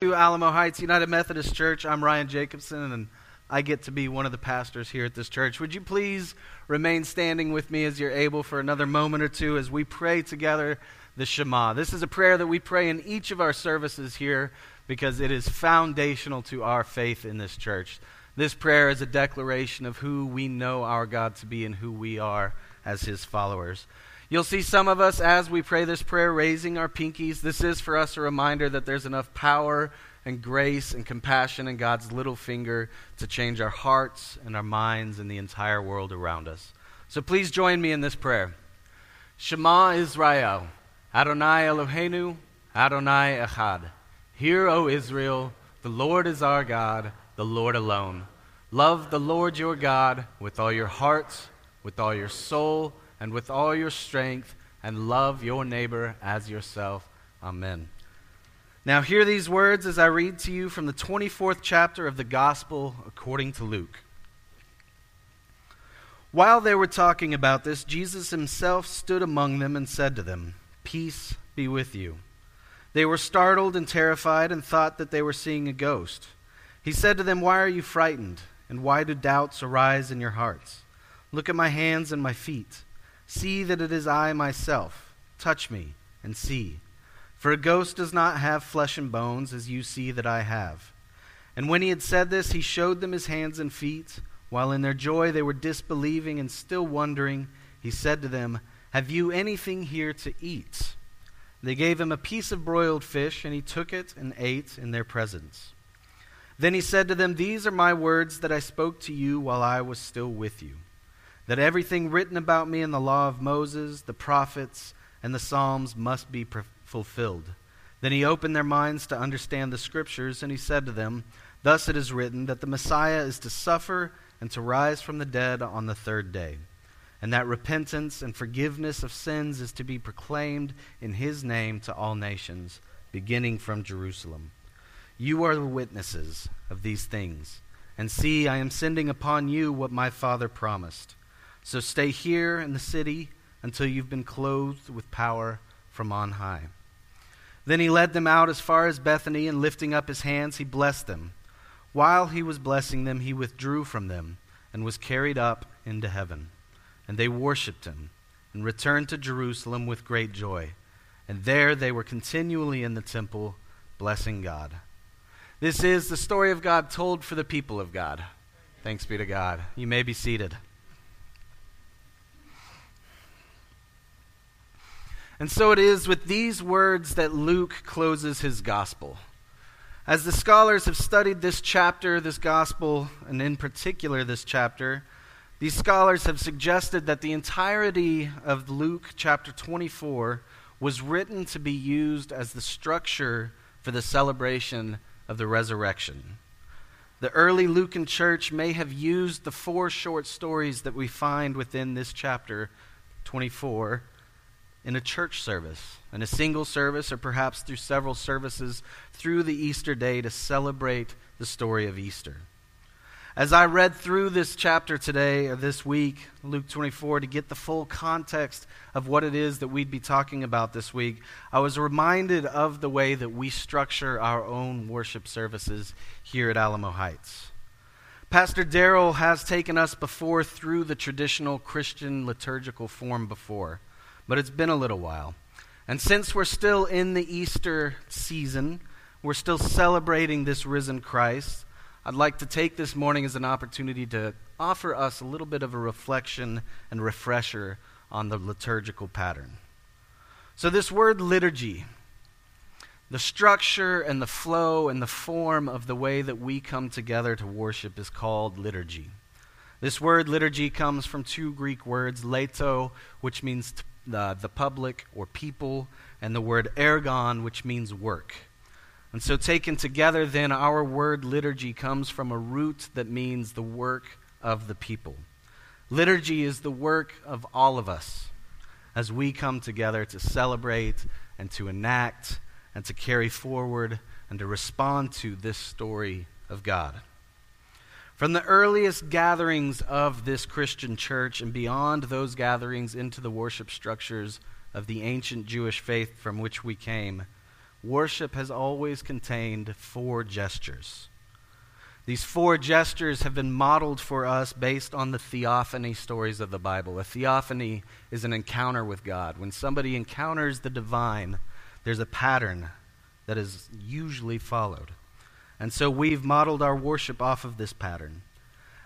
to Alamo Heights United Methodist Church. I'm Ryan Jacobson, and I get to be one of the pastors here at this church. Would you please remain standing with me as you're able for another moment or two as we pray together the Shema? This is a prayer that we pray in each of our services here because it is foundational to our faith in this church. This prayer is a declaration of who we know our God to be and who we are as his followers. You'll see some of us as we pray this prayer raising our pinkies. This is for us a reminder that there's enough power and grace and compassion in God's little finger to change our hearts and our minds and the entire world around us. So please join me in this prayer. Shema Israel, Adonai Eloheinu, Adonai Echad. Hear, O Israel, the Lord is our God, the Lord alone. Love the Lord your God with all your heart, with all your soul, and with all your strength, and love your neighbor as yourself. Amen. Now, hear these words as I read to you from the 24th chapter of the Gospel according to Luke. While they were talking about this, Jesus himself stood among them and said to them, Peace be with you. They were startled and terrified and thought that they were seeing a ghost. He said to them, Why are you frightened? And why do doubts arise in your hearts? Look at my hands and my feet. See that it is I myself. Touch me and see. For a ghost does not have flesh and bones, as you see that I have. And when he had said this, he showed them his hands and feet. While in their joy they were disbelieving and still wondering, he said to them, Have you anything here to eat? They gave him a piece of broiled fish, and he took it and ate in their presence. Then he said to them, These are my words that I spoke to you while I was still with you that everything written about me in the law of Moses, the prophets, and the Psalms must be fulfilled. Then he opened their minds to understand the Scriptures, and he said to them, Thus it is written that the Messiah is to suffer and to rise from the dead on the third day, and that repentance and forgiveness of sins is to be proclaimed in his name to all nations, beginning from Jerusalem. You are the witnesses of these things. And see, I am sending upon you what my Father promised. So stay here in the city until you've been clothed with power from on high. Then he led them out as far as Bethany, and lifting up his hands, he blessed them. While he was blessing them, he withdrew from them and was carried up into heaven. And they worshipped him and returned to Jerusalem with great joy. And there they were continually in the temple, blessing God. This is the story of God told for the people of God. Thanks be to God. You may be seated. And so it is with these words that Luke closes his gospel. As the scholars have studied this chapter, this gospel, and in particular this chapter, these scholars have suggested that the entirety of Luke chapter 24 was written to be used as the structure for the celebration of the resurrection. The early Lucan church may have used the four short stories that we find within this chapter 24 in a church service, in a single service, or perhaps through several services through the Easter day to celebrate the story of Easter. As I read through this chapter today, or this week, Luke 24, to get the full context of what it is that we'd be talking about this week, I was reminded of the way that we structure our own worship services here at Alamo Heights. Pastor Daryl has taken us before through the traditional Christian liturgical form before but it's been a little while. And since we're still in the Easter season, we're still celebrating this risen Christ, I'd like to take this morning as an opportunity to offer us a little bit of a reflection and refresher on the liturgical pattern. So, this word liturgy, the structure and the flow and the form of the way that we come together to worship is called liturgy. This word liturgy comes from two Greek words, leto, which means to the, the public or people, and the word ergon, which means work. And so, taken together, then, our word liturgy comes from a root that means the work of the people. Liturgy is the work of all of us as we come together to celebrate and to enact and to carry forward and to respond to this story of God. From the earliest gatherings of this Christian church and beyond those gatherings into the worship structures of the ancient Jewish faith from which we came, worship has always contained four gestures. These four gestures have been modeled for us based on the theophany stories of the Bible. A theophany is an encounter with God. When somebody encounters the divine, there's a pattern that is usually followed. And so we've modeled our worship off of this pattern.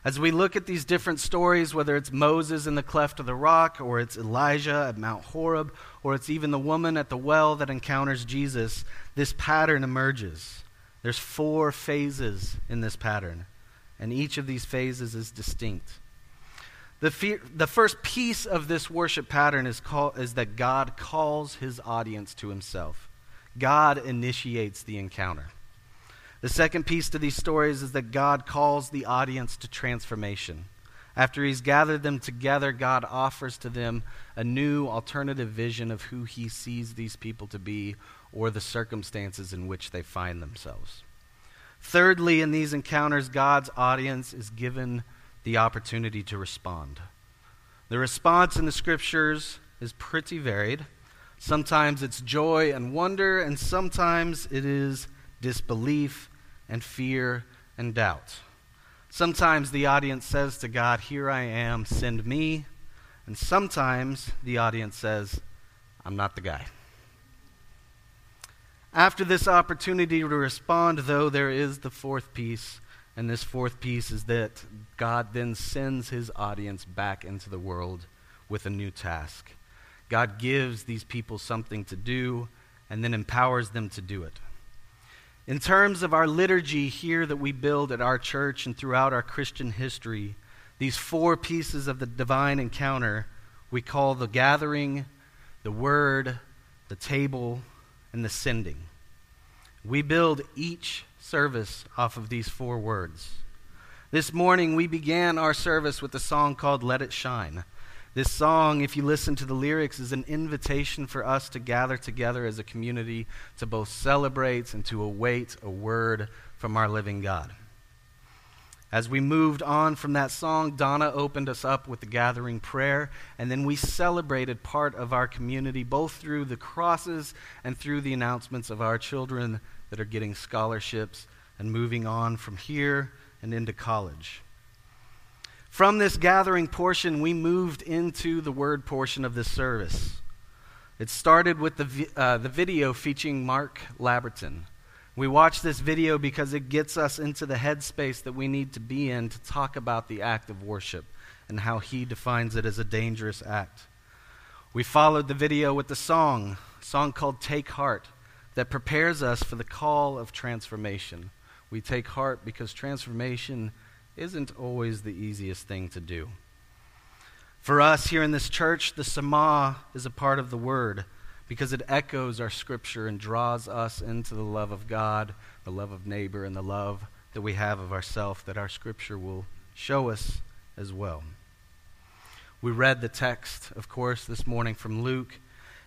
As we look at these different stories, whether it's Moses in the cleft of the rock, or it's Elijah at Mount Horeb, or it's even the woman at the well that encounters Jesus, this pattern emerges. There's four phases in this pattern, and each of these phases is distinct. The, the first piece of this worship pattern is, call- is that God calls his audience to himself. God initiates the encounter. The second piece to these stories is that God calls the audience to transformation. After he's gathered them together, God offers to them a new alternative vision of who he sees these people to be or the circumstances in which they find themselves. Thirdly, in these encounters, God's audience is given the opportunity to respond. The response in the scriptures is pretty varied. Sometimes it's joy and wonder, and sometimes it is disbelief and fear and doubt. Sometimes the audience says to God, Here I am, send me. And sometimes the audience says, I'm not the guy. After this opportunity to respond, though, there is the fourth piece. And this fourth piece is that God then sends his audience back into the world with a new task. God gives these people something to do and then empowers them to do it. In terms of our liturgy here that we build at our church and throughout our Christian history, these four pieces of the divine encounter we call the gathering, the word, the table, and the sending. We build each service off of these four words. This morning, we began our service with a song called Let It Shine. This song, if you listen to the lyrics, is an invitation for us to gather together as a community to both celebrate and to await a word from our living God. As we moved on from that song, Donna opened us up with the gathering prayer, and then we celebrated part of our community both through the crosses and through the announcements of our children that are getting scholarships and moving on from here and into college. From this gathering portion, we moved into the word portion of this service. It started with the, uh, the video featuring Mark Labberton. We watch this video because it gets us into the headspace that we need to be in to talk about the act of worship and how he defines it as a dangerous act. We followed the video with the song, a song called Take Heart, that prepares us for the call of transformation. We take heart because transformation isn't always the easiest thing to do. For us here in this church, the Shema is a part of the Word because it echoes our Scripture and draws us into the love of God, the love of neighbor, and the love that we have of ourself that our Scripture will show us as well. We read the text, of course, this morning from Luke,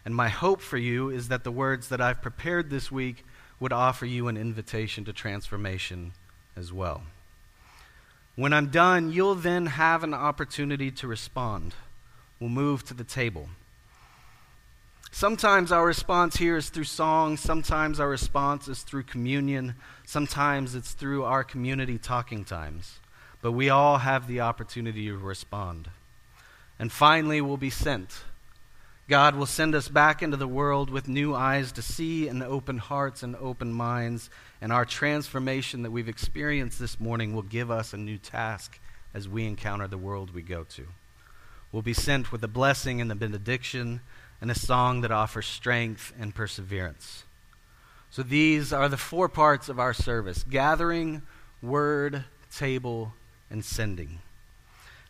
and my hope for you is that the words that I've prepared this week would offer you an invitation to transformation as well. When I'm done, you'll then have an opportunity to respond. We'll move to the table. Sometimes our response here is through song, sometimes our response is through communion, sometimes it's through our community talking times. But we all have the opportunity to respond. And finally, we'll be sent. God will send us back into the world with new eyes to see and open hearts and open minds. And our transformation that we've experienced this morning will give us a new task as we encounter the world we go to. We'll be sent with a blessing and a benediction and a song that offers strength and perseverance. So these are the four parts of our service gathering, word, table, and sending.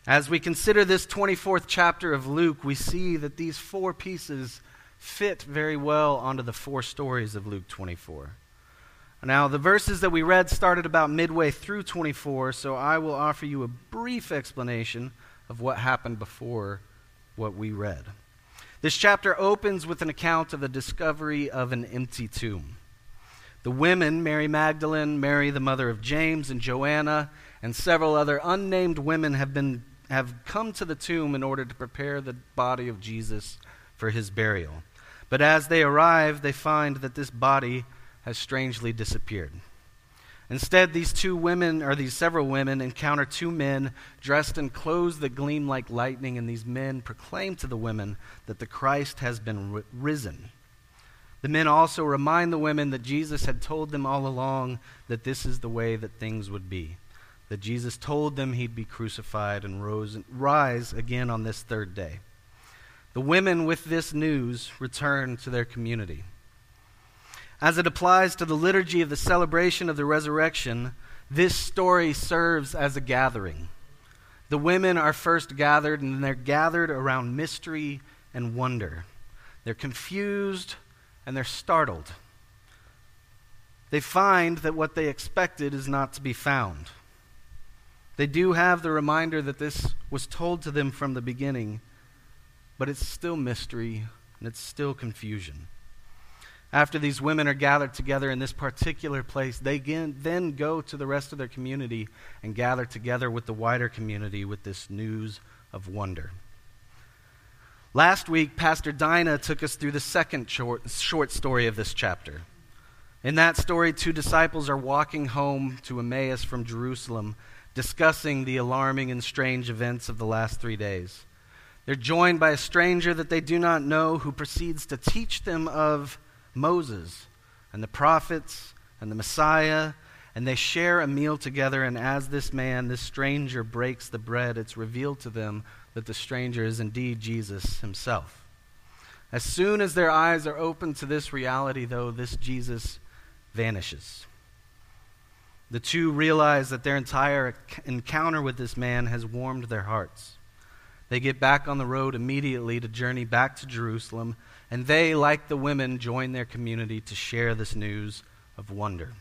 As we consider this 24th chapter of Luke, we see that these four pieces fit very well onto the four stories of Luke 24. Now, the verses that we read started about midway through 24, so I will offer you a brief explanation of what happened before what we read. This chapter opens with an account of the discovery of an empty tomb. The women, Mary Magdalene, Mary the mother of James, and Joanna, and several other unnamed women, have been have come to the tomb in order to prepare the body of Jesus for his burial. But as they arrive, they find that this body has strangely disappeared. Instead, these two women, or these several women, encounter two men dressed in clothes that gleam like lightning, and these men proclaim to the women that the Christ has been risen. The men also remind the women that Jesus had told them all along that this is the way that things would be. That Jesus told them he'd be crucified and rose, rise again on this third day. The women, with this news, return to their community. As it applies to the liturgy of the celebration of the resurrection, this story serves as a gathering. The women are first gathered, and then they're gathered around mystery and wonder. They're confused and they're startled. They find that what they expected is not to be found. They do have the reminder that this was told to them from the beginning, but it's still mystery and it's still confusion. After these women are gathered together in this particular place, they then go to the rest of their community and gather together with the wider community with this news of wonder. Last week, Pastor Dinah took us through the second short, short story of this chapter. In that story, two disciples are walking home to Emmaus from Jerusalem, discussing the alarming and strange events of the last three days. They're joined by a stranger that they do not know who proceeds to teach them of Moses and the prophets and the Messiah, and they share a meal together. And as this man, this stranger, breaks the bread, it's revealed to them that the stranger is indeed Jesus himself. As soon as their eyes are opened to this reality, though, this Jesus vanishes. The two realize that their entire encounter with this man has warmed their hearts. They get back on the road immediately to journey back to Jerusalem and they, like the women, join their community to share this news of wonder.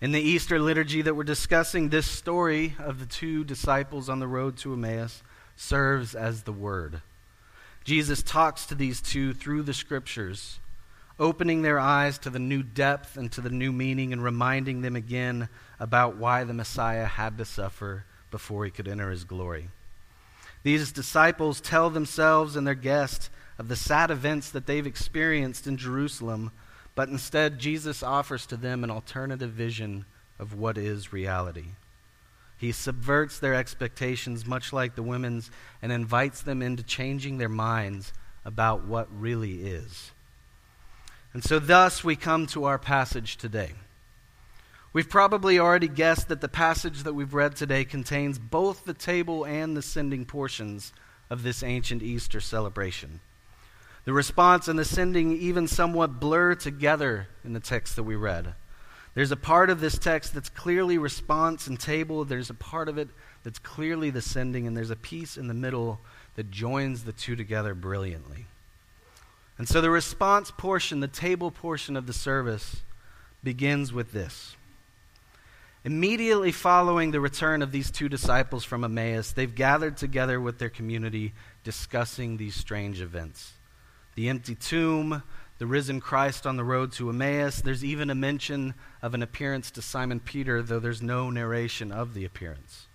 In the Easter liturgy that we're discussing, this story of the two disciples on the road to Emmaus serves as the Word. Jesus talks to these two through the Scriptures, opening their eyes to the new depth and to the new meaning and reminding them again about why the Messiah had to suffer before he could enter his glory. These disciples tell themselves and their guests of the sad events that they've experienced in Jerusalem, but instead, Jesus offers to them an alternative vision of what is reality. He subverts their expectations, much like the women's, and invites them into changing their minds about what really is. And so, thus, we come to our passage today. We've probably already guessed that the passage that we've read today contains both the table and the sending portions of this ancient Easter celebration. The response and the sending even somewhat blur together in the text that we read. There's a part of this text that's clearly response and table, there's a part of it that's clearly the sending, and there's a piece in the middle that joins the two together brilliantly. And so the response portion, the table portion of the service, begins with this. Immediately following the return of these two disciples from Emmaus, they've gathered together with their community discussing these strange events the empty tomb, the risen Christ on the road to Emmaus. There's even a mention of an appearance to Simon Peter, though there's no narration of the appearance.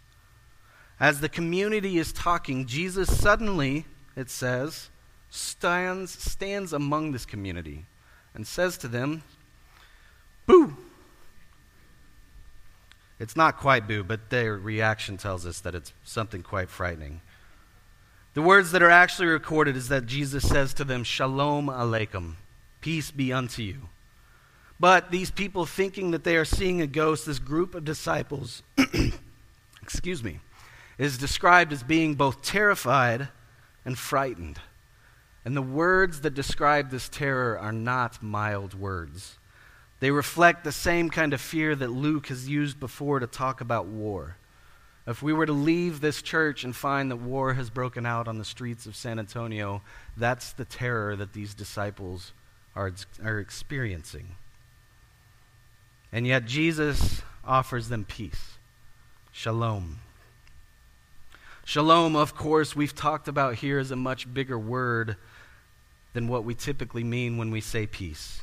As the community is talking, Jesus suddenly, it says, stands, stands among this community and says to them, Boo! It's not quite boo, but their reaction tells us that it's something quite frightening. The words that are actually recorded is that Jesus says to them, Shalom Aleichem, peace be unto you. But these people thinking that they are seeing a ghost, this group of disciples, excuse me, is described as being both terrified and frightened. And the words that describe this terror are not mild words. They reflect the same kind of fear that Luke has used before to talk about war. If we were to leave this church and find that war has broken out on the streets of San Antonio, that's the terror that these disciples are, are experiencing. And yet Jesus offers them peace. Shalom. Shalom, of course, we've talked about here is a much bigger word than what we typically mean when we say peace.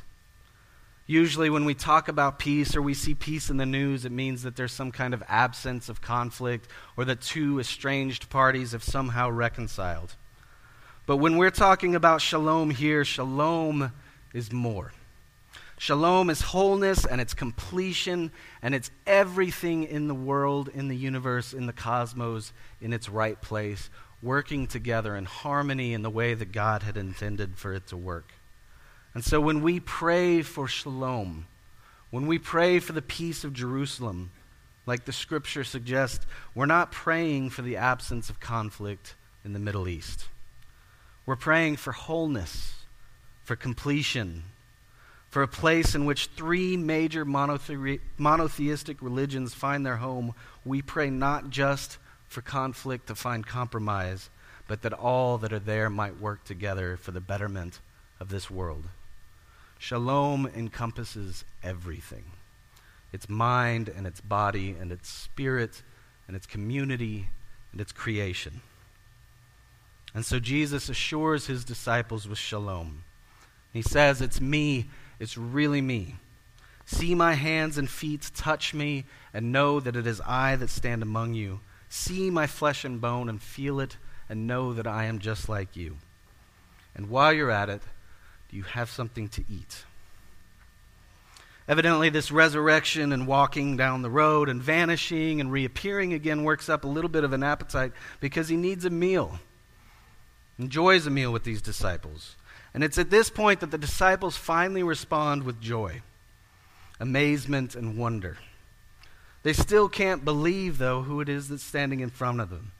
Usually, when we talk about peace or we see peace in the news, it means that there's some kind of absence of conflict or that two estranged parties have somehow reconciled. But when we're talking about shalom here, shalom is more. Shalom is wholeness and it's completion and it's everything in the world, in the universe, in the cosmos, in its right place, working together in harmony in the way that God had intended for it to work. And so when we pray for shalom, when we pray for the peace of Jerusalem, like the scripture suggests, we're not praying for the absence of conflict in the Middle East. We're praying for wholeness, for completion, for a place in which three major monothe- monotheistic religions find their home. We pray not just for conflict to find compromise, but that all that are there might work together for the betterment of this world. Shalom encompasses everything its mind and its body and its spirit and its community and its creation. And so Jesus assures his disciples with shalom. He says, It's me, it's really me. See my hands and feet, touch me, and know that it is I that stand among you. See my flesh and bone, and feel it, and know that I am just like you. And while you're at it, do you have something to eat? Evidently, this resurrection and walking down the road and vanishing and reappearing again works up a little bit of an appetite because he needs a meal. Enjoys a meal with these disciples. And it's at this point that the disciples finally respond with joy, amazement, and wonder. They still can't believe, though, who it is that's standing in front of them.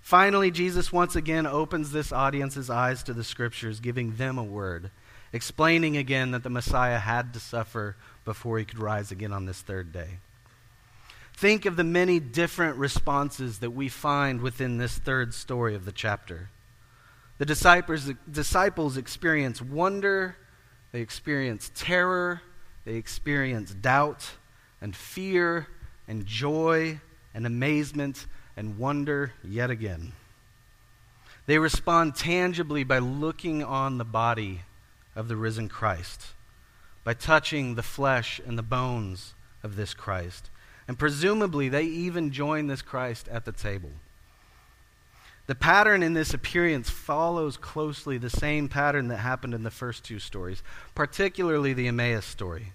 Finally, Jesus once again opens this audience's eyes to the scriptures, giving them a word explaining again that the Messiah had to suffer before he could rise again on this third day. Think of the many different responses that we find within this third story of the chapter. The disciples, disciples experience wonder, they experience terror, they experience doubt and fear and joy and amazement and wonder yet again. They respond tangibly by looking on the body of the risen Christ, by touching the flesh and the bones of this Christ. And presumably, they even join this Christ at the table. The pattern in this appearance follows closely the same pattern that happened in the first two stories, particularly the Emmaus story.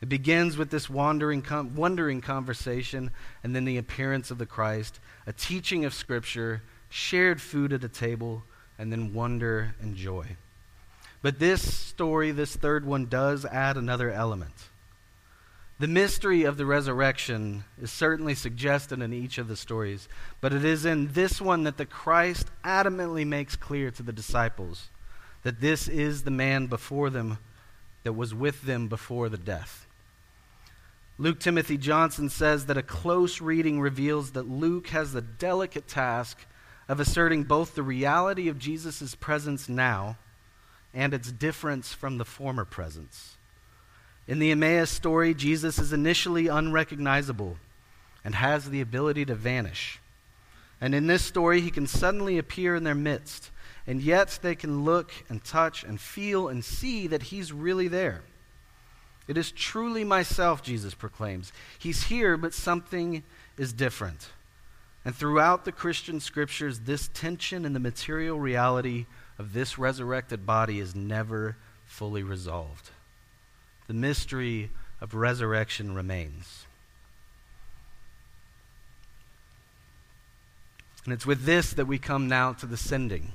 It begins with this wandering, com- wondering conversation and then the appearance of the Christ, a teaching of Scripture, shared food at a table, and then wonder and joy. But this story, this third one, does add another element. The mystery of the resurrection is certainly suggested in each of the stories, but it is in this one that the Christ adamantly makes clear to the disciples that this is the man before them that was with them before the death. Luke Timothy Johnson says that a close reading reveals that Luke has the delicate task of asserting both the reality of Jesus' presence now and its difference from the former presence. In the Emmaus story, Jesus is initially unrecognizable and has the ability to vanish. And in this story, he can suddenly appear in their midst, and yet they can look and touch and feel and see that he's really there. It is truly myself, Jesus proclaims. He's here, but something is different. And throughout the Christian scriptures, this tension in the material reality of this resurrected body is never fully resolved. The mystery of resurrection remains. And it's with this that we come now to the sending.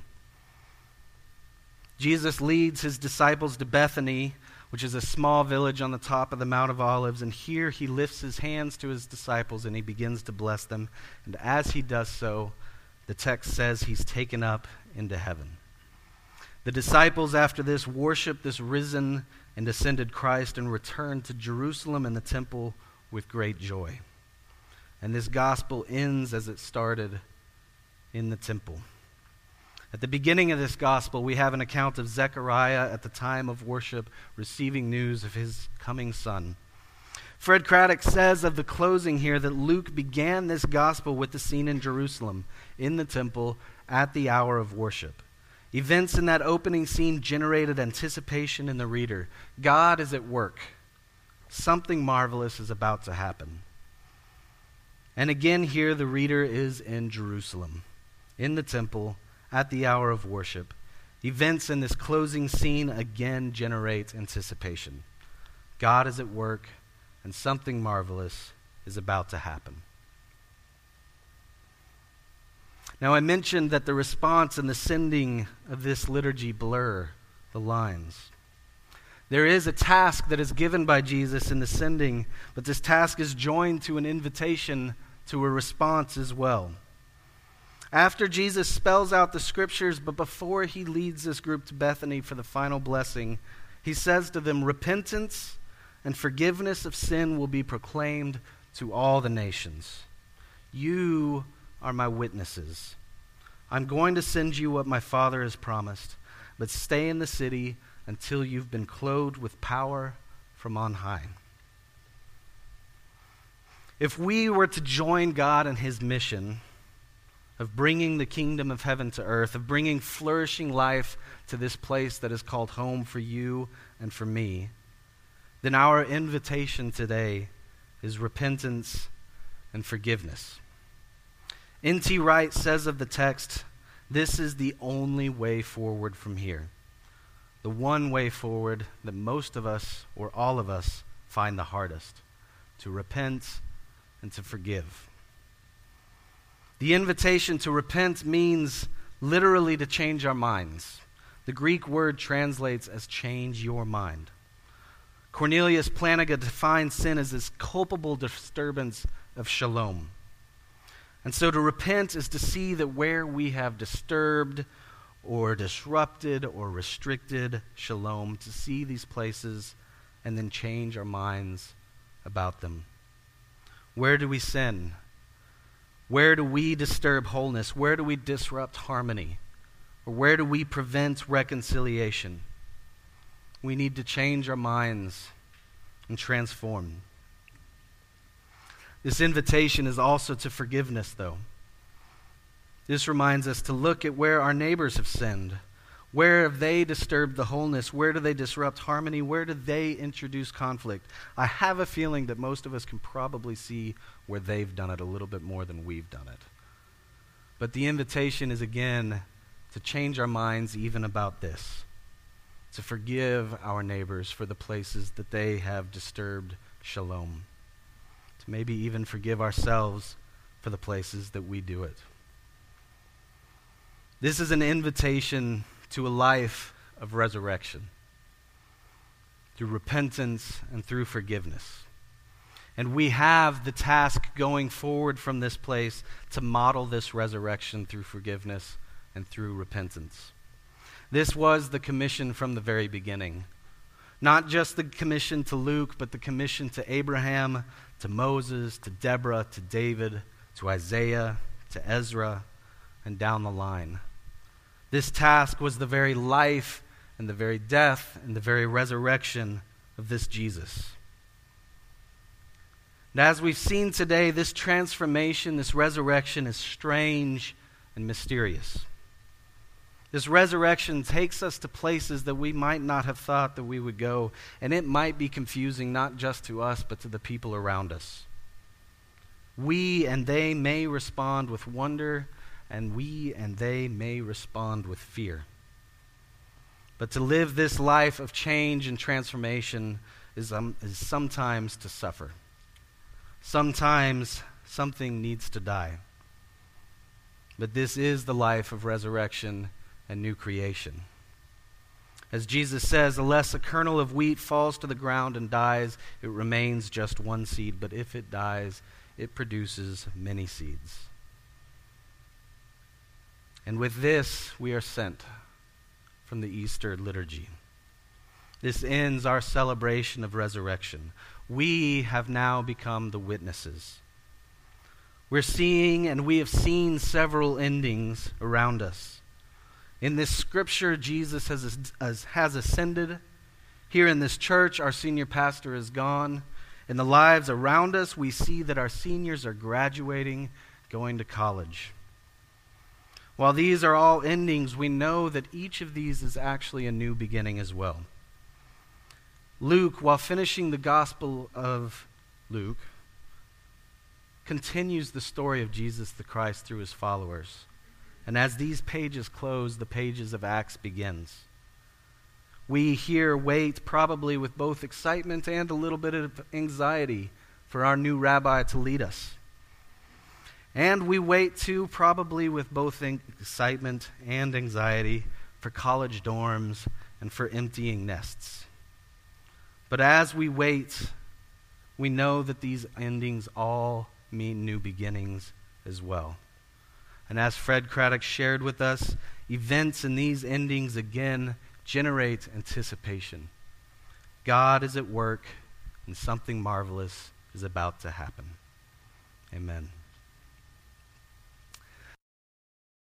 Jesus leads his disciples to Bethany, which is a small village on the top of the Mount of Olives, and here he lifts his hands to his disciples and he begins to bless them. And as he does so, the text says he's taken up into heaven. The disciples, after this, worshiped this risen and ascended Christ and returned to Jerusalem and the temple with great joy. And this gospel ends as it started in the temple. At the beginning of this gospel, we have an account of Zechariah at the time of worship receiving news of his coming son. Fred Craddock says of the closing here that Luke began this gospel with the scene in Jerusalem, in the temple, at the hour of worship. Events in that opening scene generated anticipation in the reader. God is at work. Something marvelous is about to happen. And again, here the reader is in Jerusalem, in the temple, at the hour of worship, events in this closing scene again generate anticipation. God is at work, and something marvelous is about to happen. Now, I mentioned that the response and the sending of this liturgy blur the lines. There is a task that is given by Jesus in the sending, but this task is joined to an invitation to a response as well. After Jesus spells out the scriptures, but before he leads this group to Bethany for the final blessing, he says to them, Repentance and forgiveness of sin will be proclaimed to all the nations. You are my witnesses. I'm going to send you what my Father has promised, but stay in the city until you've been clothed with power from on high. If we were to join God in his mission of bringing the kingdom of heaven to earth, of bringing flourishing life to this place that is called home for you and for me, then our invitation today is repentance and forgiveness. N.T. Wright says of the text, this is the only way forward from here. The one way forward that most of us, or all of us, find the hardest to repent and to forgive. The invitation to repent means literally to change our minds. The Greek word translates as change your mind. Cornelius Plantinga defines sin as this culpable disturbance of shalom. And so to repent is to see that where we have disturbed or disrupted or restricted shalom, to see these places and then change our minds about them. Where do we sin? Where do we disturb wholeness? Where do we disrupt harmony? Or where do we prevent reconciliation? We need to change our minds and transform. This invitation is also to forgiveness, though. This reminds us to look at where our neighbors have sinned. Where have they disturbed the wholeness? Where do they disrupt harmony? Where do they introduce conflict? I have a feeling that most of us can probably see where they've done it a little bit more than we've done it. But the invitation is again to change our minds even about this, to forgive our neighbors for the places that they have disturbed shalom, to maybe even forgive ourselves for the places that we do it. This is an invitation to a life of resurrection through repentance and through forgiveness. And we have the task going forward from this place to model this resurrection through forgiveness and through repentance. This was the commission from the very beginning. Not just the commission to Luke, but the commission to Abraham, to Moses, to Deborah, to David, to Isaiah, to Ezra, and down the line. This task was the very life and the very death and the very resurrection of this Jesus. And as we've seen today, this transformation, this resurrection is strange and mysterious. This resurrection takes us to places that we might not have thought that we would go, and it might be confusing not just to us, but to the people around us. We and they may respond with wonder and we and they may respond with fear. But to live this life of change and transformation is, um, is sometimes to suffer. Sometimes something needs to die. But this is the life of resurrection and new creation. As Jesus says, unless a kernel of wheat falls to the ground and dies, it remains just one seed. But if it dies, it produces many seeds. And with this, we are sent from the Easter liturgy. This ends our celebration of resurrection. We have now become the witnesses. We're seeing and we have seen several endings around us. In this scripture, Jesus has, has ascended. Here in this church, our senior pastor is gone. In the lives around us, we see that our seniors are graduating, going to college. While these are all endings, we know that each of these is actually a new beginning as well. Luke, while finishing the Gospel of Luke, continues the story of Jesus the Christ through his followers. And as these pages close, the pages of Acts begins. We here wait, probably with both excitement and a little bit of anxiety, for our new rabbi to lead us. And we wait too, probably with both excitement and anxiety, for college dorms and for emptying nests. But as we wait, we know that these endings all mean new beginnings as well. And as Fred Craddock shared with us, events in these endings again generate anticipation. God is at work, and something marvelous is about to happen. Amen.